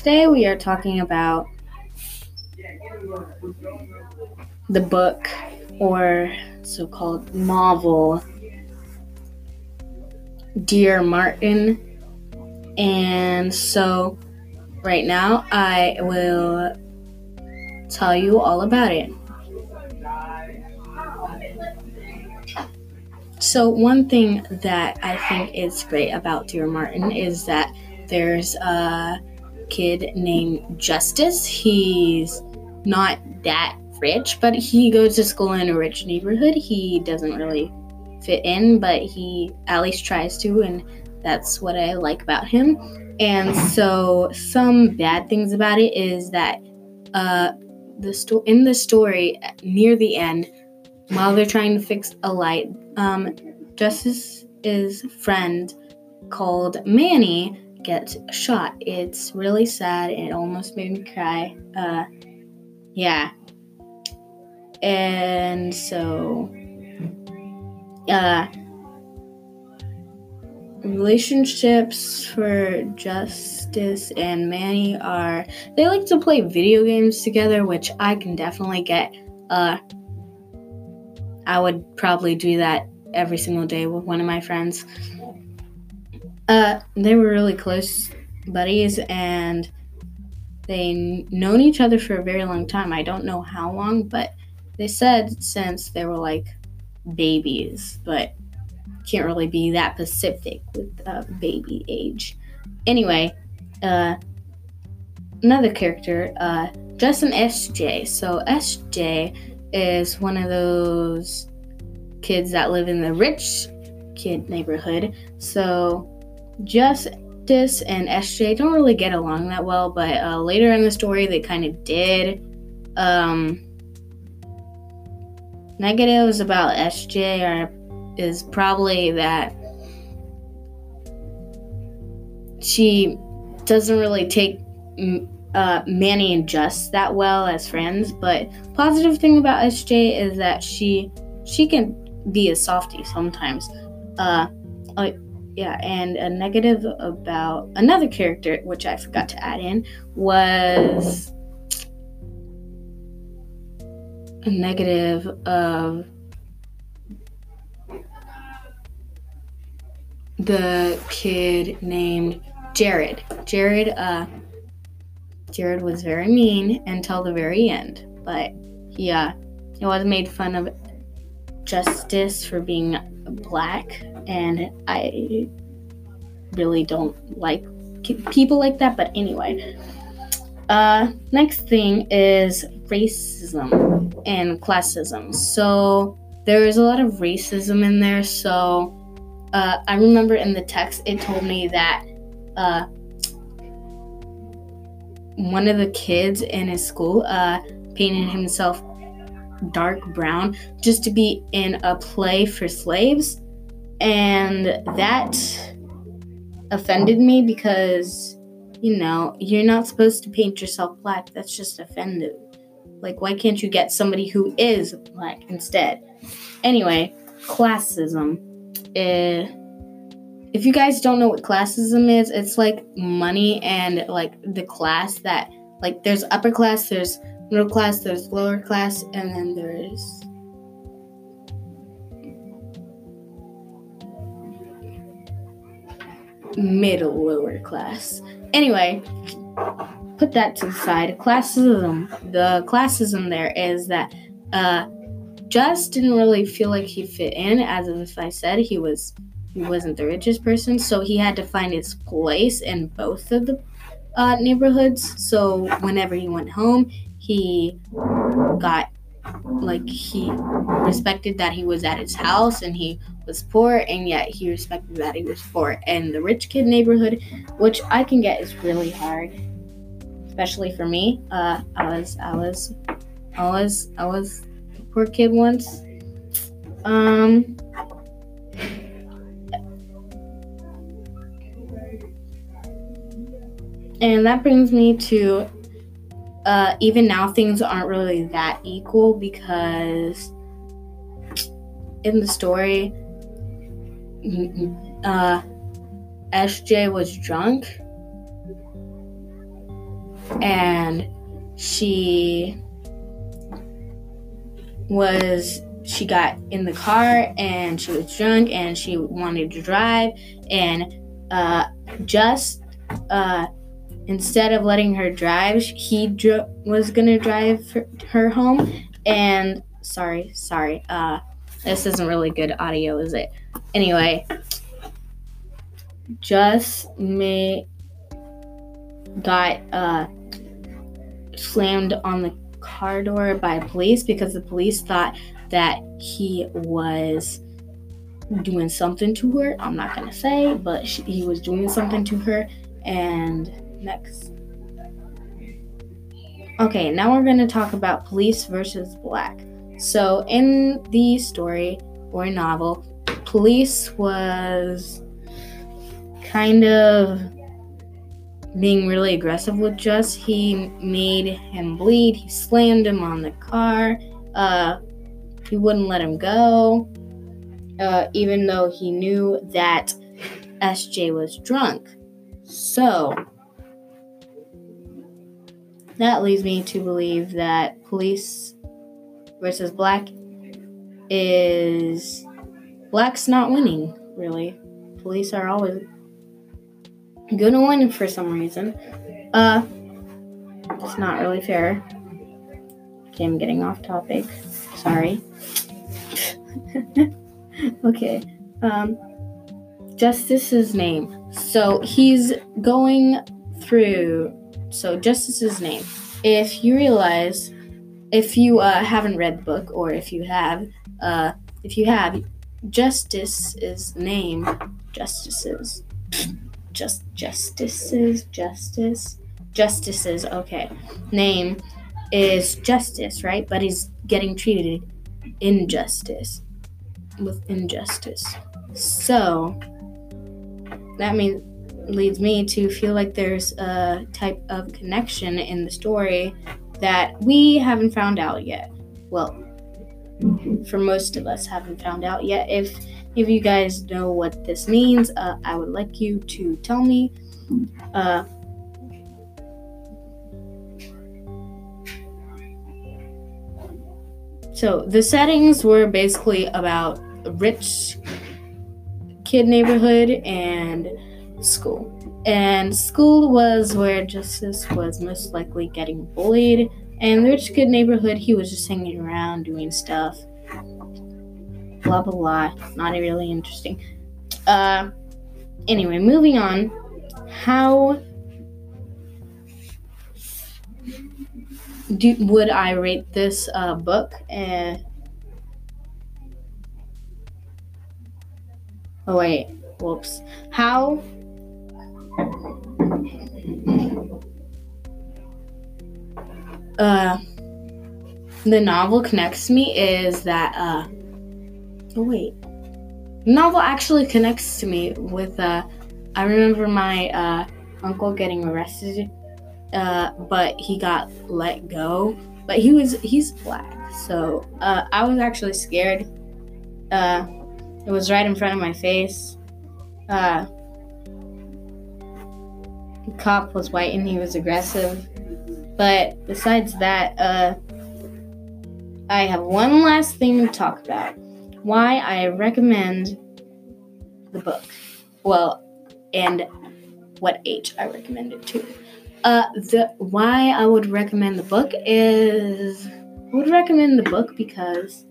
today we are talking about the book or so called novel Dear Martin. And so, right now, I will tell you all about it. So, one thing that I think is great about Dear Martin is that there's a kid named Justice. He's not that rich, but he goes to school in a rich neighborhood. He doesn't really fit in, but he at least tries to, and that's what I like about him. And so, some bad things about it is that uh, the sto- in the story near the end, while they're trying to fix a light, um, Justice's friend called Manny gets shot. It's really sad. And it almost made me cry. Uh, yeah. And so, uh, relationships for Justice and Manny are they like to play video games together, which I can definitely get. Uh, I would probably do that every single day with one of my friends. Uh, they were really close buddies and they known each other for a very long time. I don't know how long, but they said since they were like babies, but can't really be that specific with uh, baby age. Anyway, uh, another character, uh, Justin SJ. So SJ is one of those kids that live in the rich kid neighborhood. So Justice and SJ don't really get along that well, but uh, later in the story they kind of did. Um, negatives about SJ are is probably that she doesn't really take uh, Manny and Just that well as friends. But positive thing about SJ is that she she can be a softie sometimes. Uh, uh, yeah, and a negative about another character, which I forgot to add in, was a negative of the kid named Jared. Jared, uh, Jared was very mean until the very end, but yeah, he was made fun of Justice for being black, and I really don't like people like that. But anyway, uh, next thing is racism and classism. So there is a lot of racism in there. So uh, I remember in the text it told me that uh, one of the kids in his school uh, painted himself dark brown just to be in a play for slaves. And that offended me because, you know, you're not supposed to paint yourself black. That's just offensive. Like, why can't you get somebody who is black instead? Anyway, classism. Uh, if you guys don't know what classism is, it's like money and like the class that, like, there's upper class, there's middle class, there's lower class, and then there's middle lower class. Anyway, put that to the side. Classism. The classism there is that uh just didn't really feel like he fit in as if I said he was he wasn't the richest person, so he had to find his place in both of the uh, neighborhoods. So whenever he went home, he got like he respected that he was at his house and he was poor and yet he respected that he was poor. In the rich kid neighborhood which i can get is really hard especially for me. Uh, i was i was i was i was a poor kid once. Um and that brings me to uh, even now things aren't really that equal because in the story uh, SJ was drunk and she was she got in the car and she was drunk and she wanted to drive and uh, just uh, instead of letting her drive he dro- was gonna drive her home and sorry sorry uh, this isn't really good audio is it anyway just may got uh, slammed on the car door by police because the police thought that he was doing something to her. I'm not gonna say, but she, he was doing something to her. And next. Okay, now we're gonna talk about police versus black. So, in the story or novel, police was kind of being really aggressive with Just. He made him bleed. He slammed him on the car. Uh, he wouldn't let him go, uh, even though he knew that SJ was drunk. So, that leads me to believe that police versus black is black's not winning, really. Police are always gonna win for some reason. Uh, it's not really fair. Okay, I'm getting off topic. Sorry. okay. Um, Justice's name. So he's going through. So Justice's name. If you realize, if you uh, haven't read the book, or if you have, uh, if you have, Justice's name, Justices, just Justice's Justice, Justice's. Okay, name is Justice, right? But he's getting treated injustice with injustice. So that means leads me to feel like there's a type of connection in the story that we haven't found out yet. Well, for most of us haven't found out yet. If if you guys know what this means, uh, I would like you to tell me. Uh, So the settings were basically about a rich kid neighborhood and school. And school was where Justice was most likely getting bullied. And rich kid neighborhood, he was just hanging around doing stuff. Blah blah blah. Not really interesting. Uh anyway, moving on. How do, would I rate this uh, book? And oh wait, whoops. How? Uh, the novel connects me is that uh, oh wait, novel actually connects to me with uh, I remember my uh uncle getting arrested uh, but he got let go. But he was he's black, so uh, I was actually scared. Uh, it was right in front of my face. Uh, the cop was white and he was aggressive. But besides that, uh, I have one last thing to talk about. Why I recommend the book. Well, and what age I recommend it to. Uh, the why I would recommend the book is I would recommend the book because,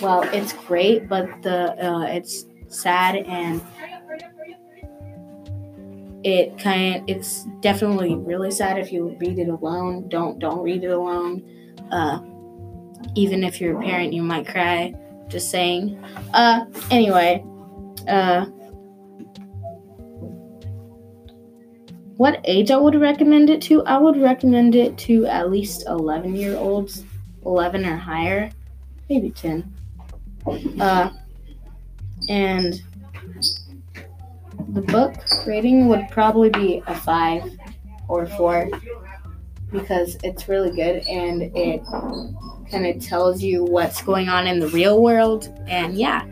well, it's great, but the uh, it's sad and it kind it's definitely really sad if you read it alone. Don't don't read it alone. Uh, even if you're a parent, you might cry. Just saying. Uh, anyway, uh what age I would recommend it to, I would recommend it to at least 11 year olds, 11 or higher, maybe 10. Uh, and the book rating would probably be a 5 or 4 because it's really good and it kind of tells you what's going on in the real world. And yeah,